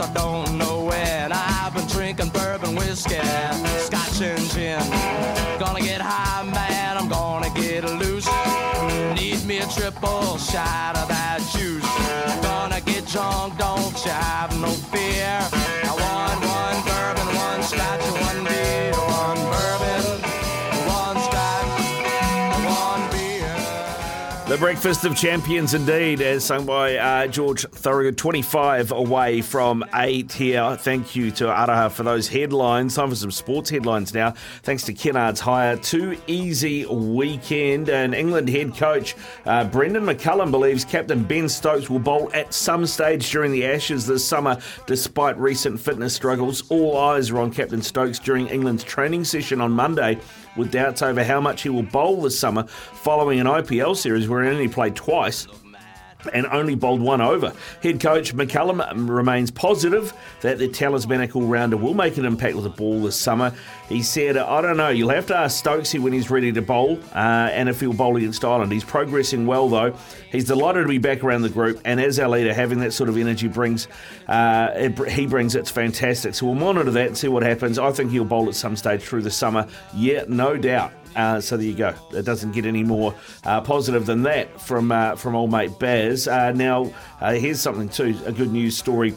I don't know it. I've been drinking bourbon whiskey, scotch and gin. Gonna get high, man, I'm gonna get loose. Need me a triple shot of that juice. Gonna get drunk, don't you have no fear. The Breakfast of Champions, indeed, as sung by uh, George Thorogood. 25 away from 8 here. Thank you to Araha for those headlines. Time for some sports headlines now. Thanks to Kennards hire. Too easy weekend. And England head coach uh, Brendon McCullum believes Captain Ben Stokes will bowl at some stage during the Ashes this summer, despite recent fitness struggles. All eyes are on Captain Stokes during England's training session on Monday with doubts over how much he will bowl this summer following an IPL series where he only played twice and only bowled one over. Head coach McCullum remains positive that the talismanic all-rounder will make an impact with the ball this summer. He said, I don't know, you'll have to ask Stokesy when he's ready to bowl uh, and if he'll bowl against Ireland. He's progressing well, though. He's delighted to be back around the group, and as our leader, having that sort of energy brings, uh, it, he brings it's fantastic. So we'll monitor that and see what happens. I think he'll bowl at some stage through the summer. Yeah, no doubt. Uh, so there you go. It doesn't get any more uh, positive than that from uh, from old mate Baz. Uh, now uh, here's something too, a good news story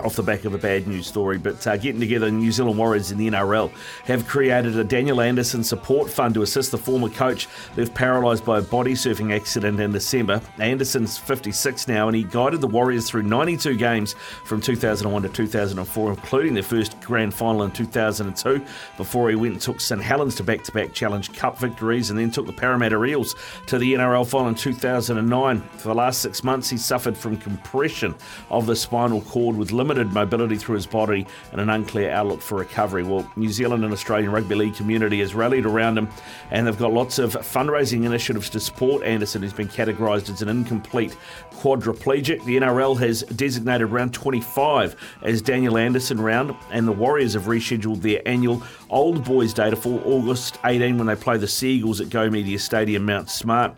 off the back of a bad news story, but uh, getting together, New Zealand Warriors in the NRL have created a Daniel Anderson support fund to assist the former coach left paralysed by a body surfing accident in December. Anderson's 56 now, and he guided the Warriors through 92 games from 2001 to 2004, including their first grand final in 2002, before he went and took St Helens to back to back Challenge Cup victories and then took the Parramatta Eels to the NRL final in 2009. For the last six months, he suffered from compression of the spinal cord with limited mobility through his body and an unclear outlook for recovery. Well, New Zealand and Australian rugby league community has rallied around him and they've got lots of fundraising initiatives to support Anderson, who's been categorised as an incomplete quadriplegic. The NRL has designated round 25 as Daniel Anderson round, and the Warriors have rescheduled their annual Old Boys Day to fall August 18 when they play the Seagulls at Go Media Stadium, Mount Smart.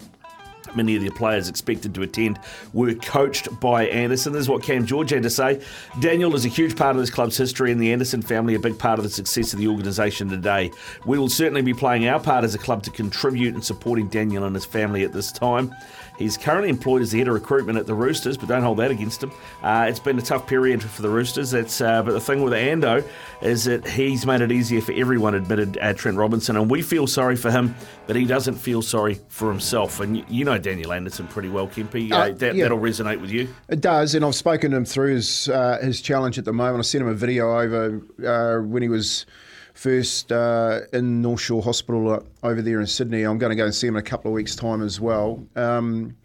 Many of the players expected to attend were coached by Anderson. This is what Cam George had to say. Daniel is a huge part of this club's history, and the Anderson family a big part of the success of the organisation today. We will certainly be playing our part as a club to contribute and supporting Daniel and his family at this time. He's currently employed as the head of recruitment at the Roosters, but don't hold that against him. Uh, it's been a tough period for the Roosters. That's uh, but the thing with Ando is that he's made it easier for everyone. Admitted uh, Trent Robinson, and we feel sorry for him, but he doesn't feel sorry for himself. And you, you know Daniel Anderson pretty well, Kempy. Uh, Uh, that, yeah. That'll resonate with you. It does, and I've spoken to him through his uh, his challenge at the moment. I sent him a video over uh, when he was first uh, in North Shore Hospital uh, over there in Sydney. I'm going to go and see him in a couple of weeks' time as well. Um,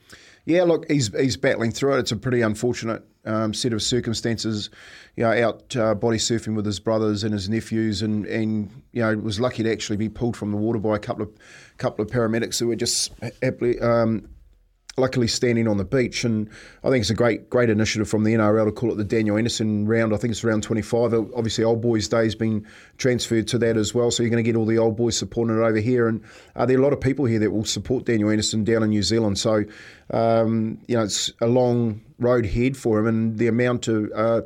yeah, look, he's he's battling through it. It's a pretty unfortunate um, set of circumstances. You know, out uh, body surfing with his brothers and his nephews, and and you know was lucky to actually be pulled from the water by a couple of couple of paramedics who were just happily. Um, luckily standing on the beach. And I think it's a great, great initiative from the NRL to call it the Daniel Anderson round. I think it's round 25. Obviously, Old Boys Day has been transferred to that as well. So you're going to get all the old boys supporting it over here. And uh, there are a lot of people here that will support Daniel Anderson down in New Zealand. So, um, you know, it's a long road ahead for him. And the amount of. Uh,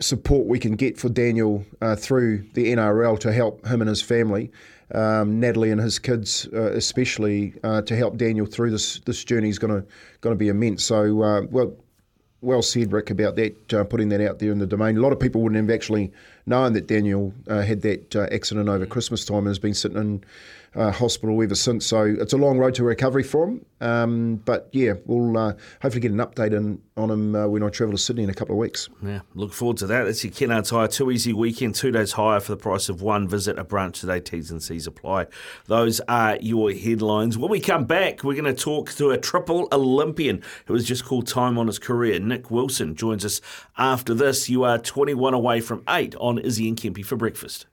support we can get for Daniel uh, through the NRL to help him and his family, um, Natalie and his kids uh, especially, uh, to help Daniel through this this journey is going to going to be immense. So uh, well. Well said, Rick, about that, uh, putting that out there in the domain. A lot of people wouldn't have actually known that Daniel uh, had that uh, accident over Christmas time and has been sitting in uh, hospital ever since. So it's a long road to recovery for him. Um, but yeah, we'll uh, hopefully get an update on, on him uh, when I travel to Sydney in a couple of weeks. Yeah, look forward to that. That's your Kennards Hire. Two easy weekend, two days higher for the price of one. Visit a branch today. T's and C's apply. Those are your headlines. When we come back, we're going to talk to a triple Olympian who has just called time on his career. Nick Wilson joins us after this. You are 21 away from 8 on Izzy and Kempy for breakfast.